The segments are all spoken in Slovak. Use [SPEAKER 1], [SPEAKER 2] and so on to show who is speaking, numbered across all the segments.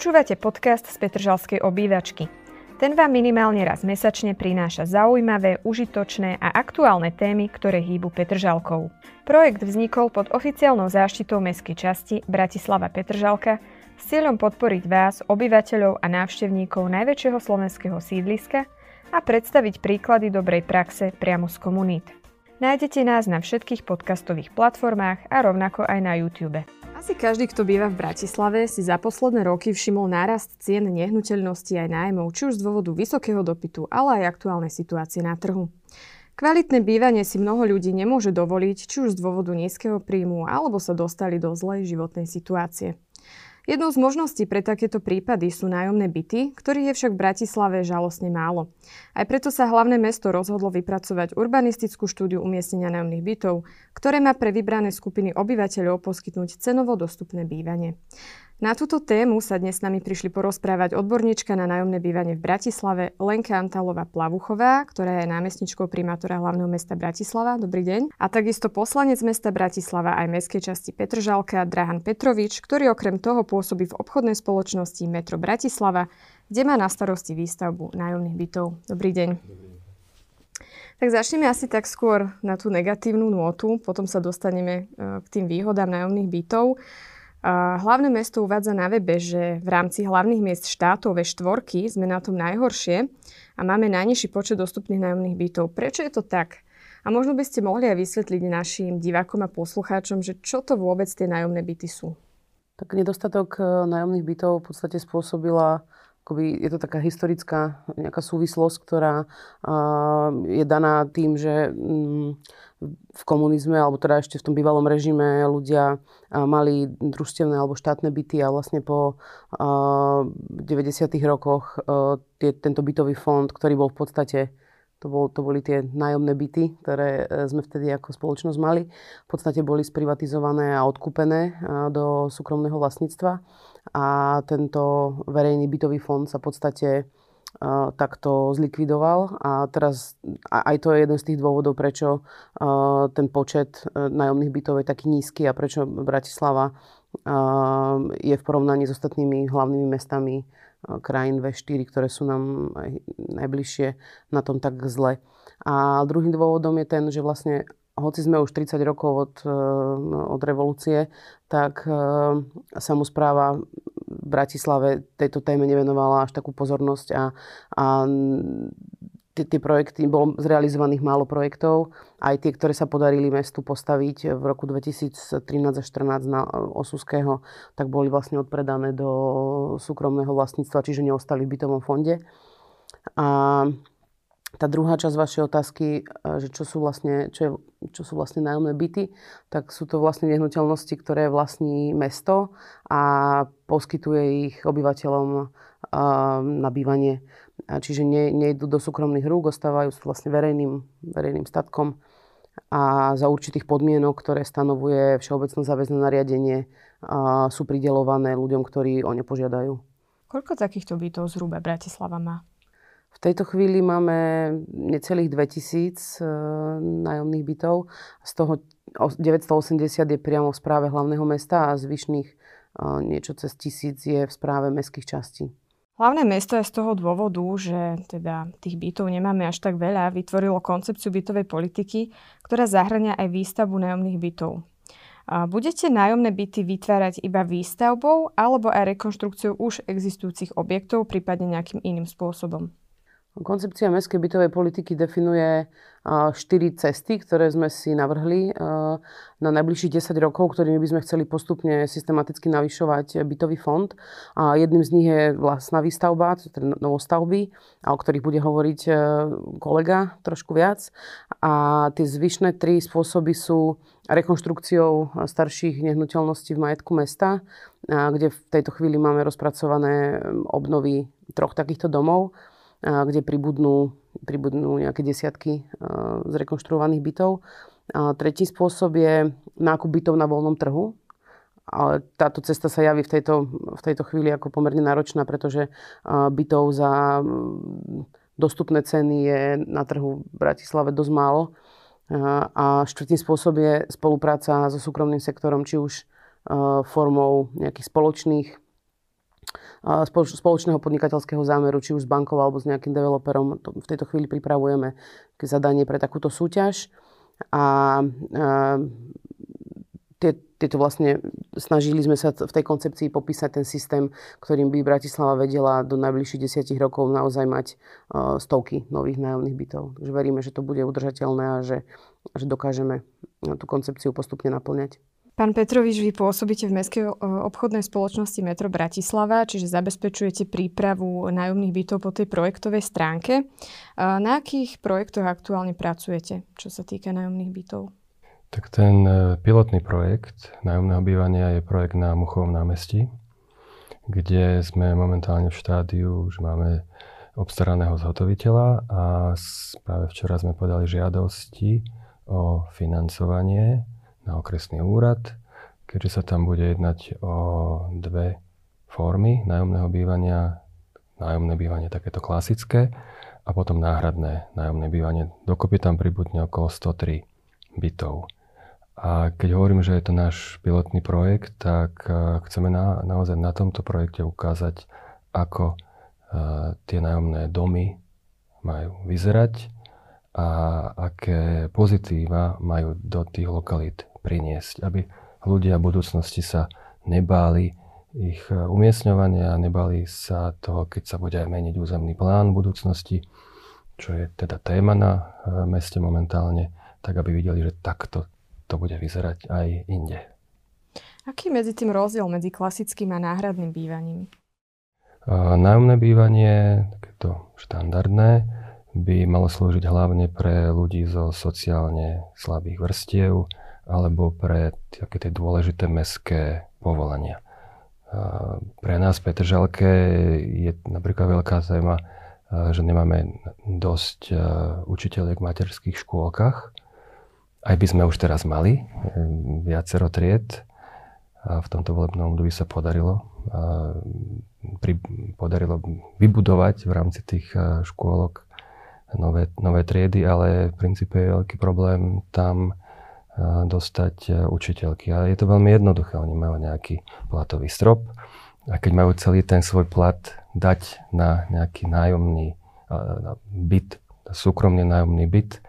[SPEAKER 1] Počúvate podcast z Petržalskej obývačky. Ten vám minimálne raz mesačne prináša zaujímavé, užitočné a aktuálne témy, ktoré hýbu Petržalkou. Projekt vznikol pod oficiálnou záštitou mestskej časti Bratislava Petržalka s cieľom podporiť vás, obyvateľov a návštevníkov najväčšieho slovenského sídliska a predstaviť príklady dobrej praxe priamo z komunít. Nájdete nás na všetkých podcastových platformách a rovnako aj na YouTube. Asi každý, kto býva v Bratislave, si za posledné roky všimol nárast cien nehnuteľnosti aj nájmov, či už z dôvodu vysokého dopytu, ale aj aktuálnej situácie na trhu. Kvalitné bývanie si mnoho ľudí nemôže dovoliť, či už z dôvodu nízkeho príjmu, alebo sa dostali do zlej životnej situácie. Jednou z možností pre takéto prípady sú nájomné byty, ktorých je však v Bratislave žalostne málo. Aj preto sa hlavné mesto rozhodlo vypracovať urbanistickú štúdiu umiestnenia nájomných bytov, ktoré má pre vybrané skupiny obyvateľov poskytnúť cenovo dostupné bývanie. Na túto tému sa dnes s nami prišli porozprávať odborníčka na nájomné bývanie v Bratislave Lenka Antalová Plavuchová, ktorá je námestničkou primátora hlavného mesta Bratislava. Dobrý deň. A takisto poslanec mesta Bratislava aj mestskej časti Petržalka Drahan Petrovič, ktorý okrem toho pôsobí v obchodnej spoločnosti Metro Bratislava, kde má na starosti výstavbu nájomných bytov. Dobrý deň. Tak začneme asi tak skôr na tú negatívnu nôtu, potom sa dostaneme e, k tým výhodám nájomných bytov. Hlavné mesto uvádza na webe, že v rámci hlavných miest štátov ve štvorky sme na tom najhoršie a máme najnižší počet dostupných nájomných bytov. Prečo je to tak? A možno by ste mohli aj vysvetliť našim divákom a poslucháčom, že čo to vôbec tie nájomné byty sú?
[SPEAKER 2] Tak nedostatok e, nájomných bytov v podstate spôsobila akoby, je to taká historická nejaká súvislosť, ktorá je daná tým, že um, v komunizme, alebo teda ešte v tom bývalom režime ľudia mali družstevné alebo štátne byty a vlastne po 90. rokoch tie, tento bytový fond, ktorý bol v podstate to, bol, to boli tie nájomné byty, ktoré e, sme vtedy ako spoločnosť mali. V podstate boli sprivatizované a odkúpené do súkromného vlastníctva. A tento verejný bytový fond sa v podstate takto zlikvidoval a teraz aj to je jeden z tých dôvodov, prečo ten počet e, nájomných bytov je taký nízky a prečo Bratislava je v porovnaní s ostatnými hlavnými mestami krajín V4, ktoré sú nám najbližšie na tom tak zle. A druhým dôvodom je ten, že vlastne hoci sme už 30 rokov od, e, od revolúcie, tak e, samozpráva v Bratislave tejto téme nevenovala až takú pozornosť a, a tie, projekty, bolo zrealizovaných málo projektov. Aj tie, ktoré sa podarili mestu postaviť v roku 2013 a 2014 na Osuského, tak boli vlastne odpredané do súkromného vlastníctva, čiže neostali v bytovom fonde. A tá druhá časť vašej otázky, e, že čo sú vlastne, čo, je, čo sú vlastne nájomné byty, tak sú to vlastne nehnuteľnosti, ktoré vlastní mesto a poskytuje ich obyvateľom e, na bývanie. Čiže ne, nejdu do súkromných rúk, ostávajú vlastne verejným, verejným statkom a za určitých podmienok, ktoré stanovuje Všeobecné záväzné nariadenie, sú pridelované ľuďom, ktorí o ne požiadajú.
[SPEAKER 1] Koľko takýchto bytov zhruba Bratislava má?
[SPEAKER 2] V tejto chvíli máme necelých 2000 e, nájomných bytov. Z toho 980 je priamo v správe hlavného mesta a zvyšných e, niečo cez tisíc je v správe mestských častí.
[SPEAKER 1] Hlavné mesto je z toho dôvodu, že teda tých bytov nemáme až tak veľa, vytvorilo koncepciu bytovej politiky, ktorá zahrania aj výstavbu nájomných bytov. Budete nájomné byty vytvárať iba výstavbou alebo aj rekonštrukciou už existujúcich objektov, prípadne nejakým iným spôsobom?
[SPEAKER 2] Koncepcia mestskej bytovej politiky definuje štyri cesty, ktoré sme si navrhli na najbližších 10 rokov, ktorými by sme chceli postupne systematicky navyšovať bytový fond. A jedným z nich je vlastná výstavba, teda novostavby, o ktorých bude hovoriť e, kolega trošku viac. A tie zvyšné tri spôsoby sú rekonštrukciou starších nehnuteľností v majetku mesta, kde v tejto chvíli máme rozpracované obnovy troch takýchto domov kde pribudnú, pribudnú nejaké desiatky zrekonštruovaných bytov. Tretí spôsob je nákup bytov na voľnom trhu. Ale táto cesta sa javí v tejto, v tejto chvíli ako pomerne náročná, pretože bytov za dostupné ceny je na trhu v Bratislave dosť málo. A štvrtý spôsob je spolupráca so súkromným sektorom, či už formou nejakých spoločných spoločného podnikateľského zámeru, či už s bankou alebo s nejakým developerom. V tejto chvíli pripravujeme zadanie pre takúto súťaž. A, a tie, tieto vlastne, snažili sme sa v tej koncepcii popísať ten systém, ktorým by Bratislava vedela do najbližších desiatich rokov naozaj mať uh, stovky nových nájomných bytov. Takže veríme, že to bude udržateľné a že, že dokážeme tú koncepciu postupne naplňať.
[SPEAKER 1] Pán Petrovič, vy pôsobíte v Mestskej obchodnej spoločnosti Metro Bratislava, čiže zabezpečujete prípravu nájomných bytov po tej projektovej stránke. Na akých projektoch aktuálne pracujete, čo sa týka nájomných bytov?
[SPEAKER 3] Tak ten e, pilotný projekt nájomného bývania je projekt na Muchovom námestí, kde sme momentálne v štádiu, už máme obstaraného zhotoviteľa a práve včera sme podali žiadosti o financovanie na okresný úrad, keďže sa tam bude jednať o dve formy nájomného bývania, nájomné bývanie takéto klasické a potom náhradné nájomné bývanie. Dokopy tam pribudne okolo 103 bytov. A keď hovorím, že je to náš pilotný projekt, tak e, chceme na, naozaj na tomto projekte ukázať, ako uh, tie nájomné domy majú vyzerať a aké pozitíva majú do tých lokalít priniesť, aby ľudia v budúcnosti sa nebáli ich e, umiestňovania, nebali sa toho, keď sa bude aj meniť územný plán v budúcnosti, čo je teda téma na e, meste momentálne, tak aby videli, že takto to bude vyzerať aj inde.
[SPEAKER 1] Aký je medzi tým rozdiel medzi klasickým a náhradným bývaním?
[SPEAKER 3] E, nájomné bývanie, takéto štandardné, by malo slúžiť hlavne pre ľudí zo sociálne slabých vrstiev, alebo pre také tie dôležité mestské povolania. Pre nás v Petržalke je napríklad veľká téma, že nemáme dosť učiteľiek v materských škôlkach. Aj by sme už teraz mali viacero tried. V tomto volebnom období sa podarilo, pri, podarilo vybudovať v rámci tých škôlok nové, nové triedy, ale v princípe je veľký problém tam dostať e, učiteľky. A je to veľmi jednoduché. Oni majú nejaký platový strop a keď majú celý ten svoj plat dať na nejaký nájomný byt, súkromný nájomný byt,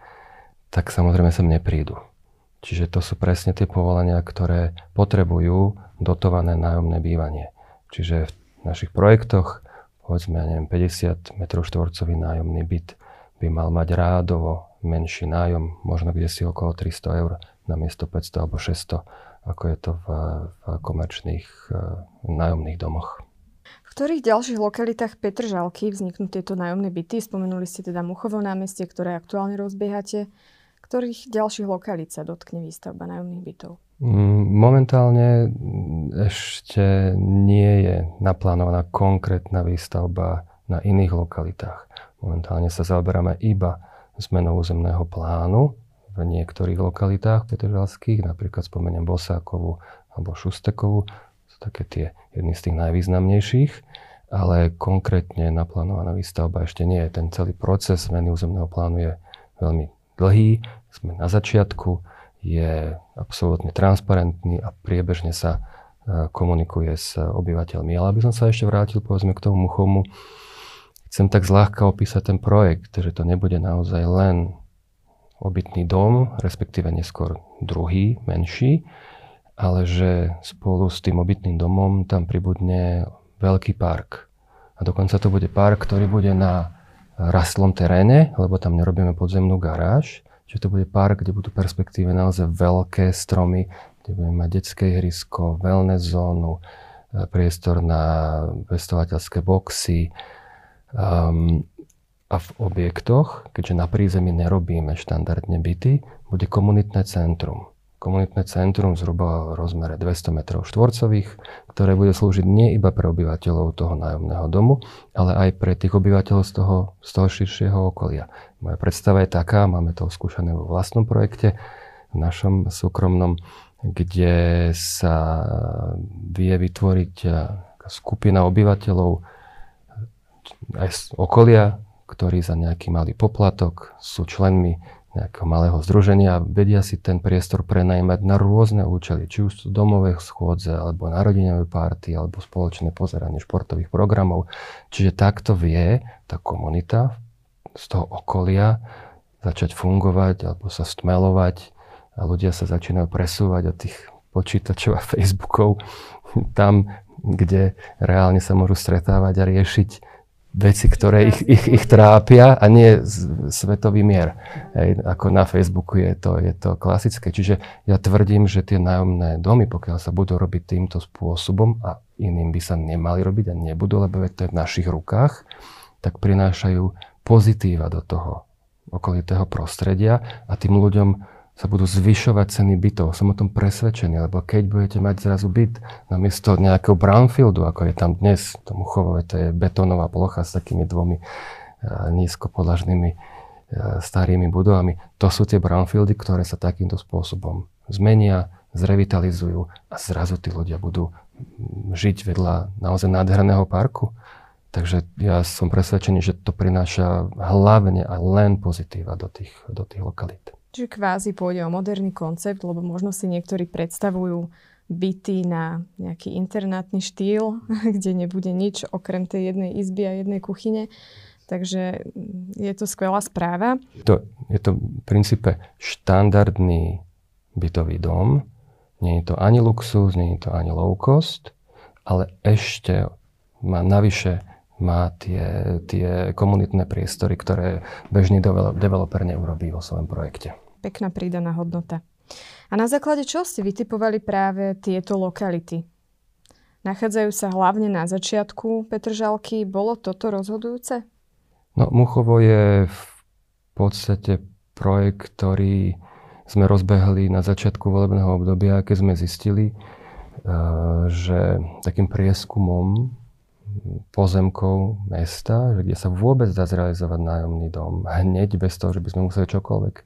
[SPEAKER 3] tak samozrejme sem neprídu. Čiže to sú presne tie povolania, ktoré potrebujú dotované nájomné bývanie. Čiže v našich projektoch, povedzme, ja neviem, 50 m štvorcový nájomný byt by mal mať rádovo menší nájom, možno kde si okolo 300 eur na miesto 500 alebo 600, ako je to v, v komerčných uh, nájomných domoch.
[SPEAKER 1] V ktorých ďalších lokalitách Petržalky vzniknú tieto nájomné byty? Spomenuli ste teda Muchovo námestie, ktoré aktuálne rozbiehate. Ktorých ďalších lokalít sa dotkne výstavba nájomných bytov?
[SPEAKER 3] Mm, momentálne ešte nie je naplánovaná konkrétna výstavba na iných lokalitách. Momentálne sa zaoberáme iba zmenou územného plánu v niektorých lokalitách petržalských, napríklad spomeniem Bosákovú alebo Šustekovú, sú také tie jedny z tých najvýznamnejších, ale konkrétne naplánovaná výstavba ešte nie je. Ten celý proces zmeny územného plánu je veľmi dlhý, sme na začiatku, je absolútne transparentný a priebežne sa e, komunikuje s obyvateľmi. Ale aby som sa ešte vrátil povedzme k tomu Muchomu, chcem tak zľahka opísať ten projekt, že to nebude naozaj len obytný dom, respektíve neskôr druhý, menší, ale že spolu s tým obytným domom tam pribudne veľký park. A dokonca to bude park, ktorý bude na rastlom teréne, lebo tam nerobíme podzemnú garáž. Čiže to bude park, kde budú perspektíve naozaj veľké stromy, kde budeme mať detské ihrisko, wellness zónu, e, priestor na pestovateľské boxy, um, a v objektoch, keďže na prízemí nerobíme štandardne byty, bude komunitné centrum. Komunitné centrum zhruba v rozmere 200 m štvorcových, ktoré bude slúžiť nie iba pre obyvateľov toho nájomného domu, ale aj pre tých obyvateľov z toho, z toho širšieho okolia. Moja predstava je taká, máme to skúšané vo vlastnom projekte, v našom súkromnom, kde sa vie vytvoriť skupina obyvateľov aj z okolia, ktorí za nejaký malý poplatok sú členmi nejakého malého združenia a vedia si ten priestor prenajmať na rôzne účely, či už sú domové schôdze, alebo narodinové párty, alebo spoločné pozeranie športových programov. Čiže takto vie tá komunita z toho okolia začať fungovať alebo sa stmelovať a ľudia sa začínajú presúvať od tých počítačov a Facebookov tam, kde reálne sa môžu stretávať a riešiť veci, ktoré ich, ich, ich trápia a nie svetový mier. Hej, ako na Facebooku je to, je to klasické. Čiže ja tvrdím, že tie nájomné domy, pokiaľ sa budú robiť týmto spôsobom a iným by sa nemali robiť a nebudú, lebo to je v našich rukách, tak prinášajú pozitíva do toho okolitého prostredia a tým ľuďom sa budú zvyšovať ceny bytov. Som o tom presvedčený, lebo keď budete mať zrazu byt namiesto nejakého brownfieldu, ako je tam dnes, tomu chovové, to je betónová plocha s takými dvomi uh, nízkopodlažnými uh, starými budovami. To sú tie brownfieldy, ktoré sa takýmto spôsobom zmenia, zrevitalizujú a zrazu tí ľudia budú žiť vedľa naozaj nádherného parku. Takže ja som presvedčený, že to prináša hlavne a len pozitíva do tých, do tých lokalít.
[SPEAKER 1] Čiže kvázi pôjde o moderný koncept, lebo možno si niektorí predstavujú byty na nejaký internátny štýl, kde nebude nič okrem tej jednej izby a jednej kuchyne. Takže je to skvelá správa.
[SPEAKER 3] To, je to v princípe štandardný bytový dom. Nie je to ani luxus, nie je to ani low cost, ale ešte má navyše má tie, tie komunitné priestory, ktoré bežný developer neurobí vo svojom projekte.
[SPEAKER 1] Pekná prídaná hodnota. A na základe čo ste vytipovali práve tieto lokality? Nachádzajú sa hlavne na začiatku Petržalky. Bolo toto rozhodujúce?
[SPEAKER 3] No, Muchovo je v podstate projekt, ktorý sme rozbehli na začiatku volebného obdobia, keď sme zistili, eh, že takým prieskumom pozemkov mesta, kde sa vôbec dá zrealizovať nájomný dom hneď bez toho, že by sme museli čokoľvek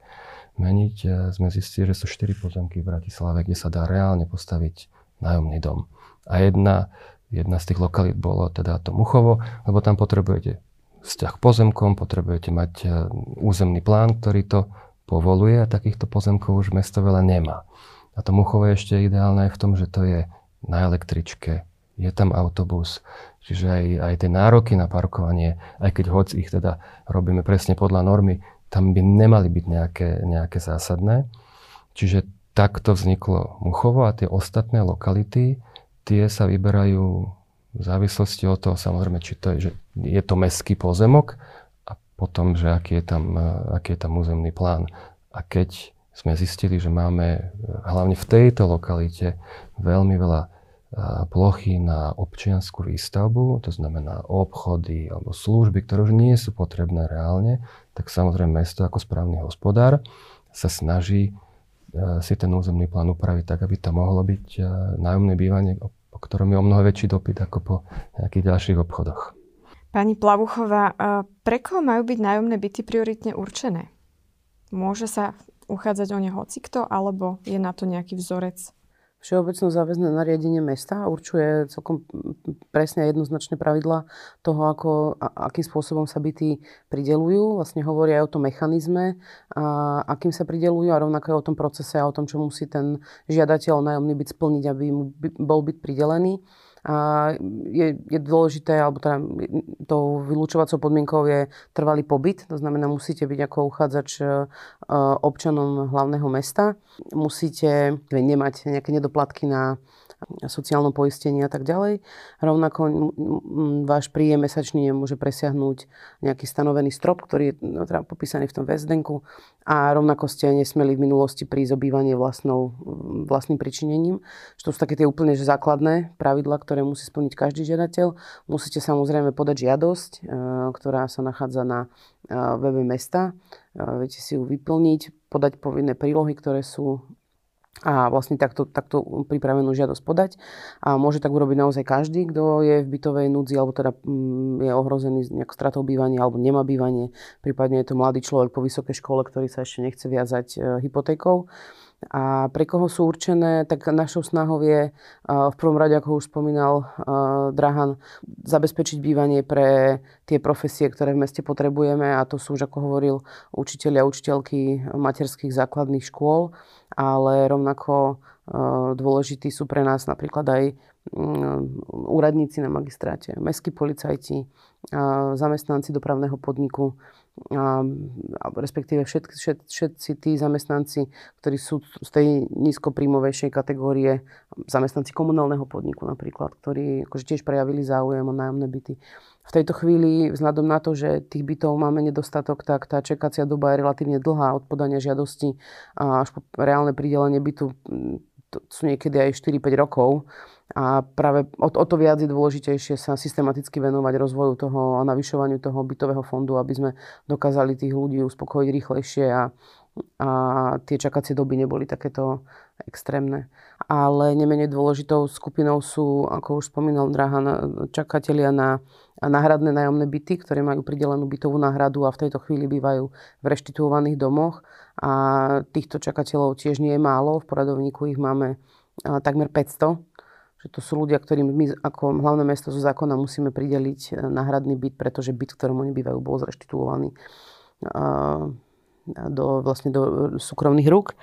[SPEAKER 3] meniť. Sme zistili, že sú 4 pozemky v Bratislave, kde sa dá reálne postaviť nájomný dom. A jedna, jedna z tých lokalít bolo teda to Muchovo, lebo tam potrebujete vzťah k pozemkom, potrebujete mať e, územný plán, ktorý to povoluje a takýchto pozemkov už mesto veľa nemá. A to Muchovo je ešte ideálne aj v tom, že to je na električke, je tam autobus, čiže aj, aj tie nároky na parkovanie, aj keď hoď ich teda robíme presne podľa normy, tam by nemali byť nejaké, nejaké zásadné. Čiže takto vzniklo Muchovo a tie ostatné lokality, tie sa vyberajú v závislosti od toho samozrejme, či to je, že je to mestský pozemok a potom, že aký je tam, aký je tam územný plán. A keď sme zistili, že máme hlavne v tejto lokalite veľmi veľa plochy na občianskú výstavbu, to znamená obchody alebo služby, ktoré už nie sú potrebné reálne, tak samozrejme mesto ako správny hospodár sa snaží e, si ten územný plán upraviť tak, aby tam mohlo byť e, nájomné bývanie, po ktorom je o mnoho väčší dopyt ako po nejakých ďalších obchodoch.
[SPEAKER 1] Pani Plavuchová, pre koho majú byť nájomné byty prioritne určené? Môže sa uchádzať o ne hocikto, alebo je na to nejaký vzorec?
[SPEAKER 2] Všeobecno záväzné nariadenie mesta určuje celkom presne a jednoznačné pravidla toho, ako, a, akým spôsobom sa byty pridelujú. Vlastne hovoria aj o tom mechanizme, a akým sa pridelujú a rovnako aj o tom procese a o tom, čo musí ten žiadateľ nájomný byt splniť, aby mu by, bol byt pridelený. Je, je dôležité, alebo teda tou vylúčovacou podmienkou je trvalý pobyt, to znamená, musíte byť ako uchádzač e, občanom hlavného mesta, musíte nemať nejaké nedoplatky na sociálnom poistení a tak ďalej. Rovnako váš príjem mesačný nemôže presiahnuť nejaký stanovený strop, ktorý je no, teda popísaný v tom väzdenku a rovnako ste nesmeli v minulosti prísť o bývanie vlastnou, vlastným pričinením. Čo to sú také tie úplne že základné pravidla, ktoré musí splniť každý žiadateľ. Musíte samozrejme podať žiadosť, e, ktorá sa nachádza na e, webe mesta. E, viete si ju vyplniť, podať povinné prílohy, ktoré sú a vlastne takto, takto pripravenú žiadosť podať. A môže tak urobiť naozaj každý, kto je v bytovej núdzi alebo teda mm, je ohrozený nejak stratou bývania alebo nemá bývanie. Prípadne je to mladý človek po vysokej škole, ktorý sa ešte nechce viazať e, hypotékou. A pre koho sú určené, tak našou snahou je v prvom rade, ako už spomínal Drahan, zabezpečiť bývanie pre tie profesie, ktoré v meste potrebujeme a to sú už, ako hovoril, učiteľia, učiteľky materských základných škôl, ale rovnako dôležití sú pre nás napríklad aj mm, úradníci na magistráte, mestskí policajti, zamestnanci dopravného podniku, respektíve všetci, všet, všetci tí zamestnanci, ktorí sú z tej nízkoprímovejšej kategórie, zamestnanci komunálneho podniku napríklad, ktorí akože tiež prejavili záujem o nájomné byty. V tejto chvíli, vzhľadom na to, že tých bytov máme nedostatok, tak tá čekacia doba je relatívne dlhá od podania žiadosti až po reálne pridelenie bytu to sú niekedy aj 4-5 rokov. A práve o, o to viac je dôležitejšie sa systematicky venovať rozvoju toho a navyšovaniu toho bytového fondu, aby sme dokázali tých ľudí uspokojiť rýchlejšie a, a tie čakacie doby neboli takéto extrémne. Ale nemenej dôležitou skupinou sú, ako už spomínal Drahan, čakatelia na náhradné nájomné byty, ktoré majú pridelenú bytovú náhradu a v tejto chvíli bývajú v reštituovaných domoch. A týchto čakateľov tiež nie je málo. V poradovníku ich máme takmer 500 že to sú ľudia, ktorým my ako hlavné mesto zo zákona musíme prideliť e, náhradný byt, pretože byt, v ktorom oni bývajú, bol zreštituovaný do, vlastne do súkromných rúk.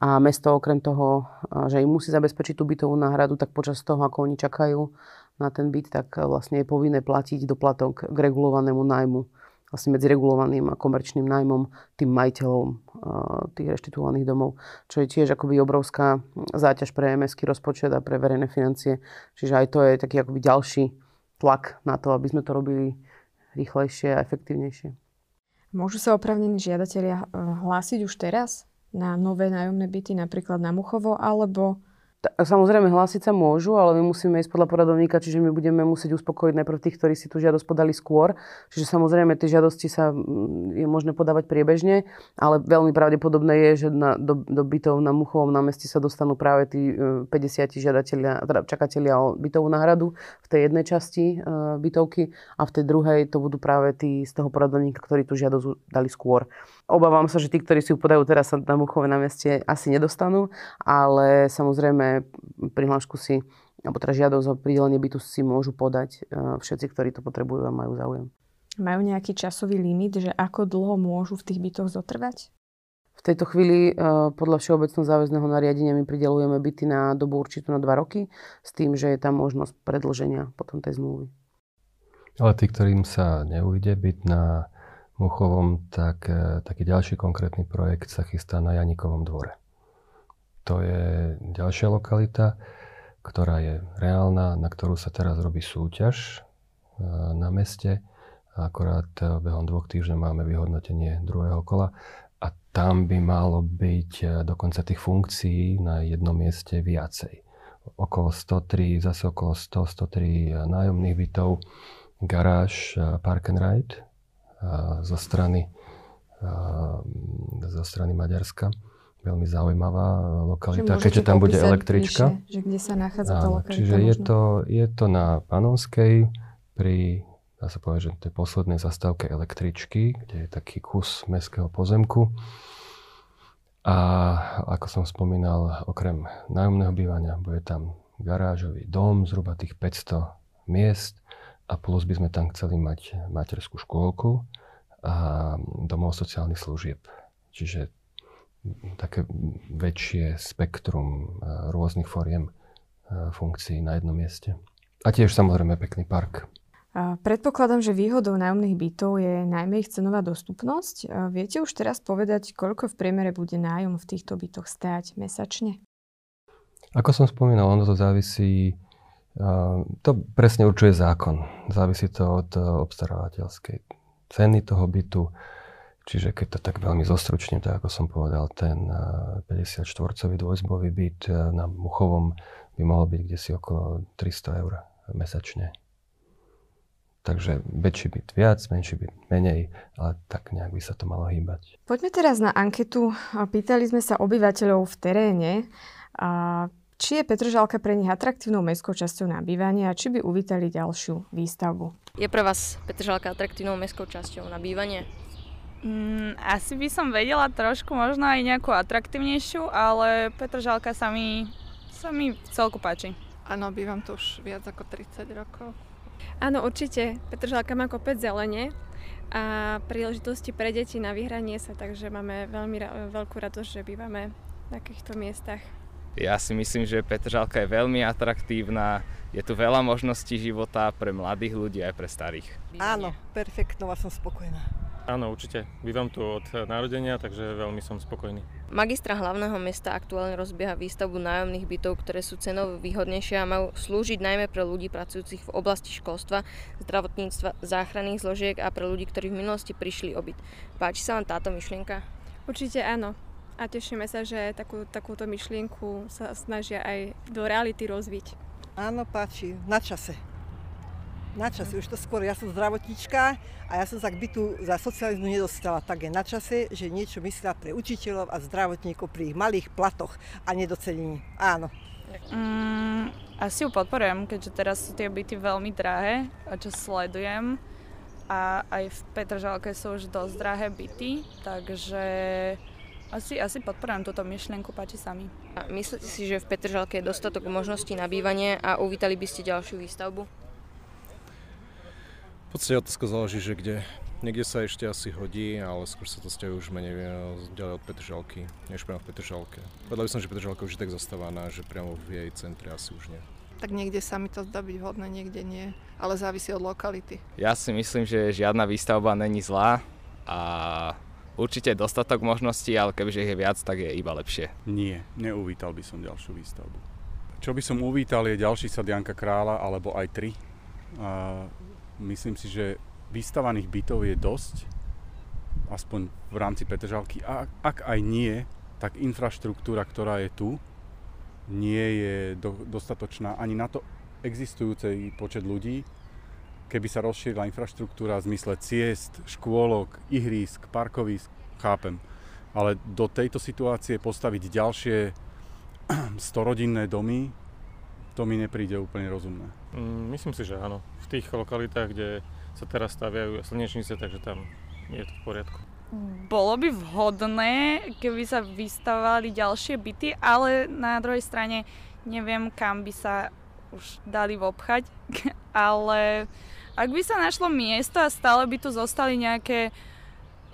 [SPEAKER 2] A mesto okrem toho, že im musí zabezpečiť tú bytovú náhradu, tak počas toho, ako oni čakajú na ten byt, tak vlastne je povinné platiť doplatok k regulovanému nájmu vlastne medzi regulovaným a komerčným nájmom tým majiteľom tých reštituovaných domov, čo je tiež akoby obrovská záťaž pre mestský rozpočet a pre verejné financie. Čiže aj to je taký akoby ďalší tlak na to, aby sme to robili rýchlejšie a efektívnejšie.
[SPEAKER 1] Môžu sa opravnení žiadatelia e, hlásiť už teraz na nové nájomné byty, napríklad na Muchovo, alebo
[SPEAKER 2] Samozrejme, hlásiť sa môžu, ale my musíme ísť podľa poradovníka, čiže my budeme musieť uspokojiť najprv tých, ktorí si tú žiadosť podali skôr. Čiže samozrejme, tie žiadosti sa mm, je možné podávať priebežne, ale veľmi pravdepodobné je, že na, do, do bytov na Muchovom námestí sa dostanú práve tí 50 e, žiadatelia, teda čakatelia o bytovú náhradu v tej jednej časti uh, bytovky a v tej druhej to budú práve tí z toho poradovníka, ktorí tú žiadosť dali skôr. Obávam sa, že tí, ktorí si ju podajú teraz na Muchové námestie asi nedostanú, ale samozrejme prihlášku si, alebo teda žiadosť o pridelenie bytu si môžu podať e, všetci, ktorí to potrebujú a majú záujem.
[SPEAKER 1] Majú nejaký časový limit, že ako dlho môžu v tých bytoch zotrvať?
[SPEAKER 2] V tejto chvíli e, podľa Všeobecného záväzného nariadenia my pridelujeme byty na dobu určitú na 2 roky s tým, že je tam možnosť predlženia potom tej zmluvy.
[SPEAKER 3] Ale tí, ktorým sa neujde byť na Muchovom, tak e, taký ďalší konkrétny projekt sa chystá na Janikovom dvore. To je ďalšia lokalita, ktorá je reálna, na ktorú sa teraz robí súťaž e, na meste. Akorát e, behom dvoch týždňov máme vyhodnotenie druhého kola a tam by malo byť e, dokonca tých funkcií na jednom mieste viacej. Okolo 103, zase okolo 100, 103 nájomných bytov, garáž, park and ride zo strany, zo strany Maďarska veľmi zaujímavá lokalita, keďže tam bude električka.
[SPEAKER 1] Bližšie, že kde sa nachádza tá lokalita.
[SPEAKER 3] Čiže je to, je to na Panonskej pri, dá sa povedať, že tej poslednej zastávke električky, kde je taký kus mestského pozemku. A ako som spomínal, okrem nájomného bývania bude tam garážový dom, zhruba tých 500 miest a plus by sme tam chceli mať materskú škôlku a domov sociálnych služieb. Čiže také väčšie spektrum e, rôznych foriem e, funkcií na jednom mieste. A tiež samozrejme pekný park.
[SPEAKER 1] Predpokladám, že výhodou nájomných bytov je najmä ich cenová dostupnosť. A viete už teraz povedať, koľko v priemere bude nájom v týchto bytoch stáť mesačne?
[SPEAKER 3] Ako som spomínal, ono to závisí, e, to presne určuje zákon. Závisí to od obstarávateľskej ceny toho bytu, Čiže keď to tak veľmi zostručne, tak ako som povedal, ten 54-cový dvojzbový byt e, na Muchovom by mohol byť kde si okolo 300 eur mesačne. Takže väčší byt viac, menší byt menej, ale tak nejak by sa to malo hýbať.
[SPEAKER 1] Poďme teraz na anketu. Pýtali sme sa obyvateľov v teréne, či je Petržalka pre nich atraktívnou mestskou časťou na bývanie a či by uvítali ďalšiu výstavbu.
[SPEAKER 4] Je pre vás Petržalka atraktívnou mestskou časťou na bývanie? Mm, asi by som vedela trošku možno aj nejakú atraktívnejšiu, ale Petržalka sa mi, sa mi v celku páči.
[SPEAKER 5] Áno, bývam tu už viac ako 30 rokov.
[SPEAKER 6] Áno, určite. Petržalka má kopec zelene a príležitosti pre deti na vyhranie sa, takže máme veľmi ra- veľkú radosť, že bývame v takýchto miestach.
[SPEAKER 7] Ja si myslím, že Petržalka je veľmi atraktívna, je tu veľa možností života pre mladých ľudí aj pre starých.
[SPEAKER 8] Áno, perfektno a som spokojná.
[SPEAKER 9] Áno, určite. Bývam tu od narodenia, takže veľmi som spokojný.
[SPEAKER 10] Magistra hlavného mesta aktuálne rozbieha výstavbu nájomných bytov, ktoré sú cenovo výhodnejšie a majú slúžiť najmä pre ľudí pracujúcich v oblasti školstva, zdravotníctva, záchranných zložiek a pre ľudí, ktorí v minulosti prišli o byt. Páči sa vám táto myšlienka?
[SPEAKER 6] Určite áno. A tešíme sa, že takú, takúto myšlienku sa snažia aj do reality rozviť.
[SPEAKER 8] Áno, páči. Na čase na čase, už to skôr, ja som zdravotníčka a ja som sa k bytu za socializmu nedostala, tak je na čase, že niečo myslia pre učiteľov a zdravotníkov pri ich malých platoch a nedocenení. Áno.
[SPEAKER 4] Mm, asi ju podporujem, keďže teraz sú tie byty veľmi drahé, a čo sledujem. A aj v Petržalke sú už dosť drahé byty, takže asi, asi podporujem túto myšlienku, páči sa mi.
[SPEAKER 10] A myslíte si, že v Petržalke je dostatok možností na bývanie a uvítali by ste ďalšiu výstavbu?
[SPEAKER 11] V podstate otázka záleží, že kde. Niekde sa ešte asi hodí, ale skôr sa to stiahujú už menej eh, ďalej od Petržalky, než priamo v Petržalke. Povedal by som, že Petržalka už je tak zastávaná, že priamo v jej centre asi už nie.
[SPEAKER 5] Tak niekde sa mi to zdá byť vhodné, niekde nie, ale závisí od lokality.
[SPEAKER 7] Ja si myslím, že žiadna výstavba není zlá a určite je dostatok možností, ale kebyže ich je viac, tak je iba lepšie.
[SPEAKER 12] Nie, neuvítal by som ďalšiu výstavbu. Čo by som uvítal je ďalší sad Janka Krála, alebo aj tri. A myslím si, že vystavaných bytov je dosť, aspoň v rámci Petržalky. A ak aj nie, tak infraštruktúra, ktorá je tu, nie je do, dostatočná ani na to existujúcej počet ľudí. Keby sa rozšírila infraštruktúra v zmysle ciest, škôlok, ihrísk, parkovísk, chápem. Ale do tejto situácie postaviť ďalšie 100-rodinné domy, to mi nepríde úplne rozumné.
[SPEAKER 9] Mm, myslím si, že áno. V tých lokalitách, kde sa teraz staviajú slnečnice, takže tam je to v poriadku.
[SPEAKER 4] Bolo by vhodné, keby sa vystavovali ďalšie byty, ale na druhej strane neviem, kam by sa už dali obchať, ale ak by sa našlo miesto a stále by tu zostali nejaké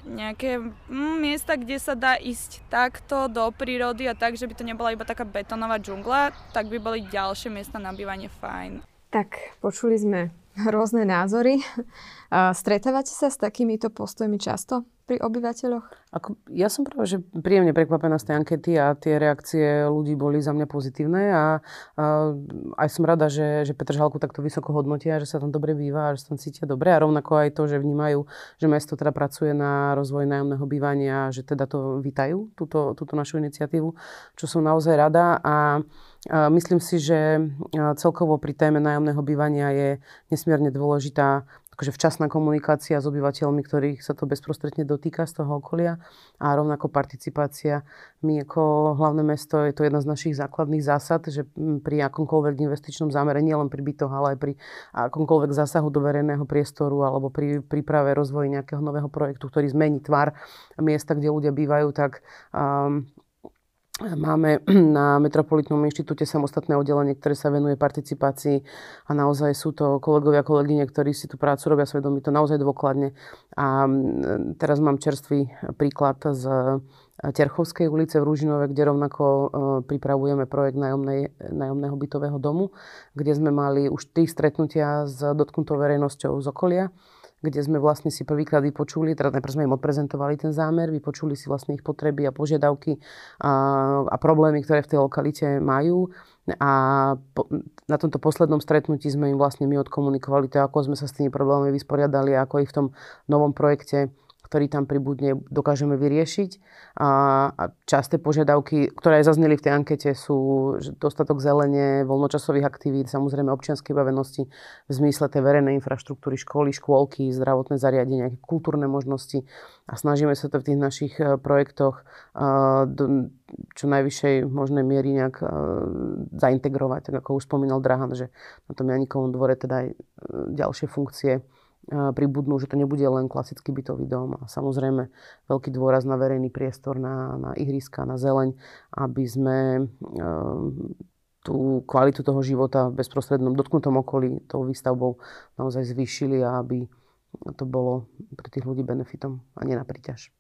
[SPEAKER 4] nejaké mm, miesta, kde sa dá ísť takto do prírody a tak, že by to nebola iba taká betonová džungla, tak by boli ďalšie miesta na bývanie fajn.
[SPEAKER 1] Tak, počuli sme rôzne názory. Stretávate sa s takýmito postojmi často pri obyvateľoch?
[SPEAKER 2] Ako, ja som práve že príjemne prekvapená z tej ankety a tie reakcie ľudí boli za mňa pozitívne a, a aj som rada, že, že Petržalku takto vysoko hodnotia, že sa tam dobre býva a že sa tam cítia dobre a rovnako aj to, že vnímajú, že mesto teda pracuje na rozvoj nájomného bývania, že teda to vítajú, túto, túto našu iniciatívu, čo som naozaj rada a Myslím si, že celkovo pri téme nájomného bývania je nesmierne dôležitá akože včasná komunikácia s obyvateľmi, ktorých sa to bezprostredne dotýka z toho okolia a rovnako participácia. My ako hlavné mesto, je to jedna z našich základných zásad, že pri akomkoľvek investičnom zámere, nielen pri bytoch, ale aj pri akomkoľvek zásahu do verejného priestoru alebo pri príprave rozvoji nejakého nového projektu, ktorý zmení tvar miesta, kde ľudia bývajú, tak um, Máme na Metropolitnom inštitúte samostatné oddelenie, ktoré sa venuje participácii a naozaj sú to kolegovia a kolegyne, ktorí si tú prácu robia svedomí to naozaj dôkladne. A teraz mám čerstvý príklad z Terchovskej ulice v Rúžinove, kde rovnako e, pripravujeme projekt nájomnej, nájomného bytového domu, kde sme mali už tri stretnutia s dotknutou verejnosťou z okolia kde sme vlastne si prvýkrát vypočuli, teda najprv sme im odprezentovali ten zámer, vypočuli si vlastne ich potreby a požiadavky a, a problémy, ktoré v tej lokalite majú. A po, na tomto poslednom stretnutí sme im vlastne my odkomunikovali to, ako sme sa s tými problémami vysporiadali, ako ich v tom novom projekte ktorý tam pribudne, dokážeme vyriešiť. A, a časté požiadavky, ktoré aj zazneli v tej ankete, sú dostatok zelene, voľnočasových aktivít, samozrejme občianskej bavenosti v zmysle tej verejnej infraštruktúry, školy, škôlky, zdravotné zariadenia, kultúrne možnosti. A snažíme sa to v tých našich e, projektoch do čo najvyššej možnej miery nejak e, zaintegrovať. Tak ako už spomínal Drahan, že na tom Janikovom dvore teda aj e, ďalšie funkcie pribudnú, že to nebude len klasický bytový dom a samozrejme veľký dôraz na verejný priestor, na, na ihriska, na zeleň, aby sme tú kvalitu toho života v bezprostrednom dotknutom okolí tou výstavbou naozaj zvýšili a aby to bolo pre tých ľudí benefitom a nie na príťaž.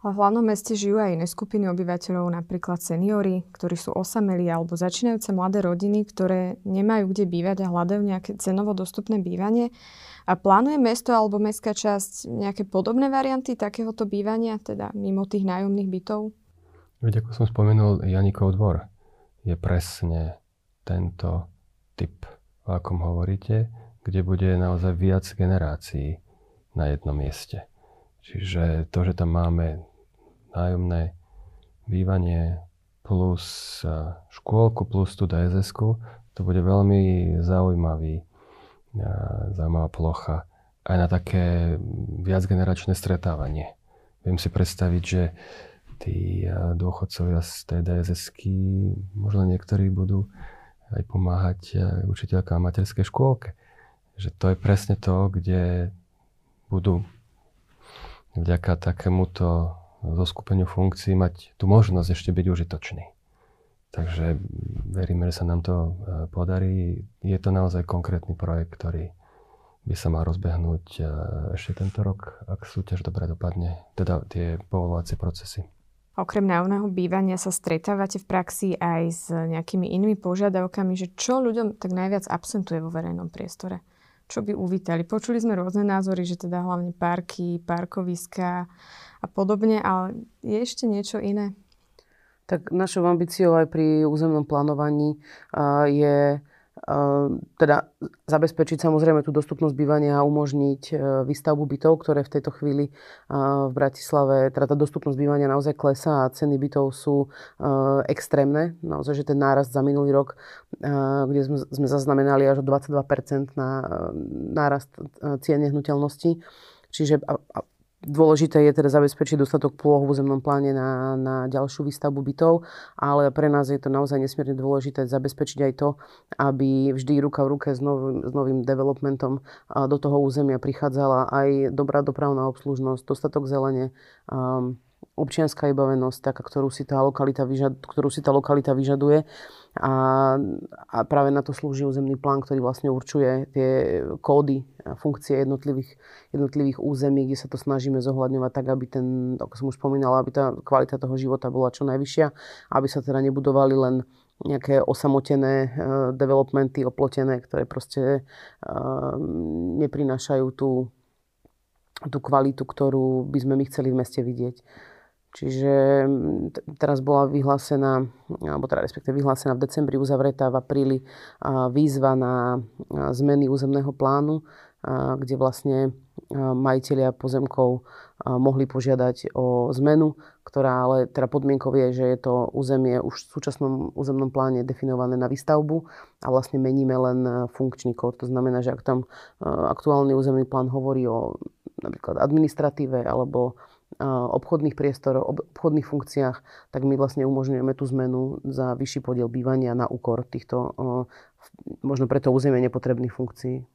[SPEAKER 1] Ale v hlavnom meste žijú aj iné skupiny obyvateľov, napríklad seniory, ktorí sú osamelí alebo začínajúce mladé rodiny, ktoré nemajú kde bývať a hľadajú nejaké cenovo dostupné bývanie. A plánuje mesto alebo mestská časť nejaké podobné varianty takéhoto bývania, teda mimo tých nájomných bytov?
[SPEAKER 3] Veď ako som spomenul, Janikov dvor je presne tento typ, o akom hovoríte, kde bude naozaj viac generácií na jednom mieste. Čiže to, že tam máme nájomné bývanie plus škôlku plus tu dss to bude veľmi zaujímavý, zaujímavá plocha aj na také viacgeneračné stretávanie. Viem si predstaviť, že tí dôchodcovia z tej dss možno niektorí budú aj pomáhať učiteľkám materskej škôlke. Že to je presne to, kde budú vďaka takémuto zoskupeniu funkcií mať tú možnosť ešte byť užitočný. Takže veríme, že sa nám to e, podarí. Je to naozaj konkrétny projekt, ktorý by sa mal rozbehnúť e, ešte tento rok, ak súťaž dobre dopadne, teda tie povolovacie procesy.
[SPEAKER 1] Okrem nájomného bývania sa stretávate v praxi aj s nejakými inými požiadavkami, že čo ľuďom tak najviac absentuje vo verejnom priestore? Čo by uvítali? Počuli sme rôzne názory, že teda hlavne parky, parkoviska, a podobne, ale je ešte niečo iné?
[SPEAKER 2] Tak našou ambíciou aj pri územnom plánovaní je teda zabezpečiť samozrejme tú dostupnosť bývania a umožniť e, výstavbu bytov, ktoré v tejto chvíli v Bratislave, teda tá dostupnosť bývania naozaj klesá a ceny bytov sú e, extrémne. Naozaj, že ten nárast za minulý rok, e, kde sme, zaznamenali až o 22% na nárast cien nehnuteľností. Čiže Dôležité je teda zabezpečiť dostatok plôch v územnom pláne na, na ďalšiu výstavbu bytov, ale pre nás je to naozaj nesmierne dôležité zabezpečiť aj to, aby vždy ruka v ruke s novým, s novým developmentom do toho územia prichádzala aj dobrá dopravná obslužnosť, dostatok zelene, um, občianská vybavenosť, taká, ktorú si tá lokalita, vyžad, ktorú si tá lokalita vyžaduje. A, a práve na to slúži územný plán, ktorý vlastne určuje tie kódy a funkcie jednotlivých, jednotlivých území, kde sa to snažíme zohľadňovať tak, aby ten, ako som už spomínala, aby tá kvalita toho života bola čo najvyššia, aby sa teda nebudovali len nejaké osamotené uh, developmenty, oplotené, ktoré proste uh, neprinášajú tú, tú kvalitu, ktorú by sme my chceli v meste vidieť. Čiže teraz bola vyhlásená, alebo teda respektíve vyhlásená v decembri, uzavretá v apríli výzva na zmeny územného plánu, kde vlastne majiteľia pozemkov mohli požiadať o zmenu, ktorá ale teda podmienkou je, že je to územie už v súčasnom územnom pláne definované na výstavbu a vlastne meníme len funkčný kód. To znamená, že ak tam aktuálny územný plán hovorí o napríklad administratíve alebo obchodných priestorov, obchodných funkciách, tak my vlastne umožňujeme tú zmenu za vyšší podiel bývania na úkor týchto možno preto územie nepotrebných funkcií.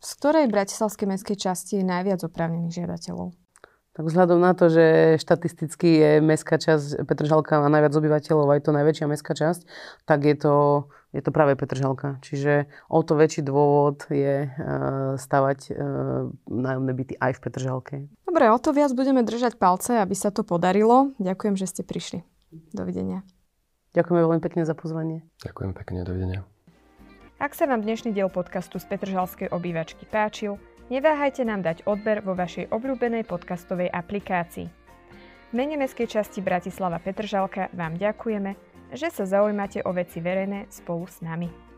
[SPEAKER 1] Z ktorej bratislavskej mestskej časti je najviac oprávnených žiadateľov?
[SPEAKER 2] Tak vzhľadom na to, že štatisticky je mestská časť Petržalka má najviac obyvateľov, aj to najväčšia mestská časť, tak je to, je to práve Petržalka. Čiže o to väčší dôvod je uh, stavať uh, nájomné byty aj v Petržalke.
[SPEAKER 1] Dobre, o to viac budeme držať palce, aby sa to podarilo. Ďakujem, že ste prišli. Dovidenia.
[SPEAKER 2] Ďakujeme veľmi pekne za pozvanie.
[SPEAKER 3] Ďakujem pekne, dovidenia.
[SPEAKER 1] Ak sa vám dnešný diel podcastu z Petržalskej obývačky páčil, Neváhajte nám dať odber vo vašej obľúbenej podcastovej aplikácii. V mene Mestskej časti Bratislava Petržalka vám ďakujeme, že sa zaujímate o veci verejné spolu s nami.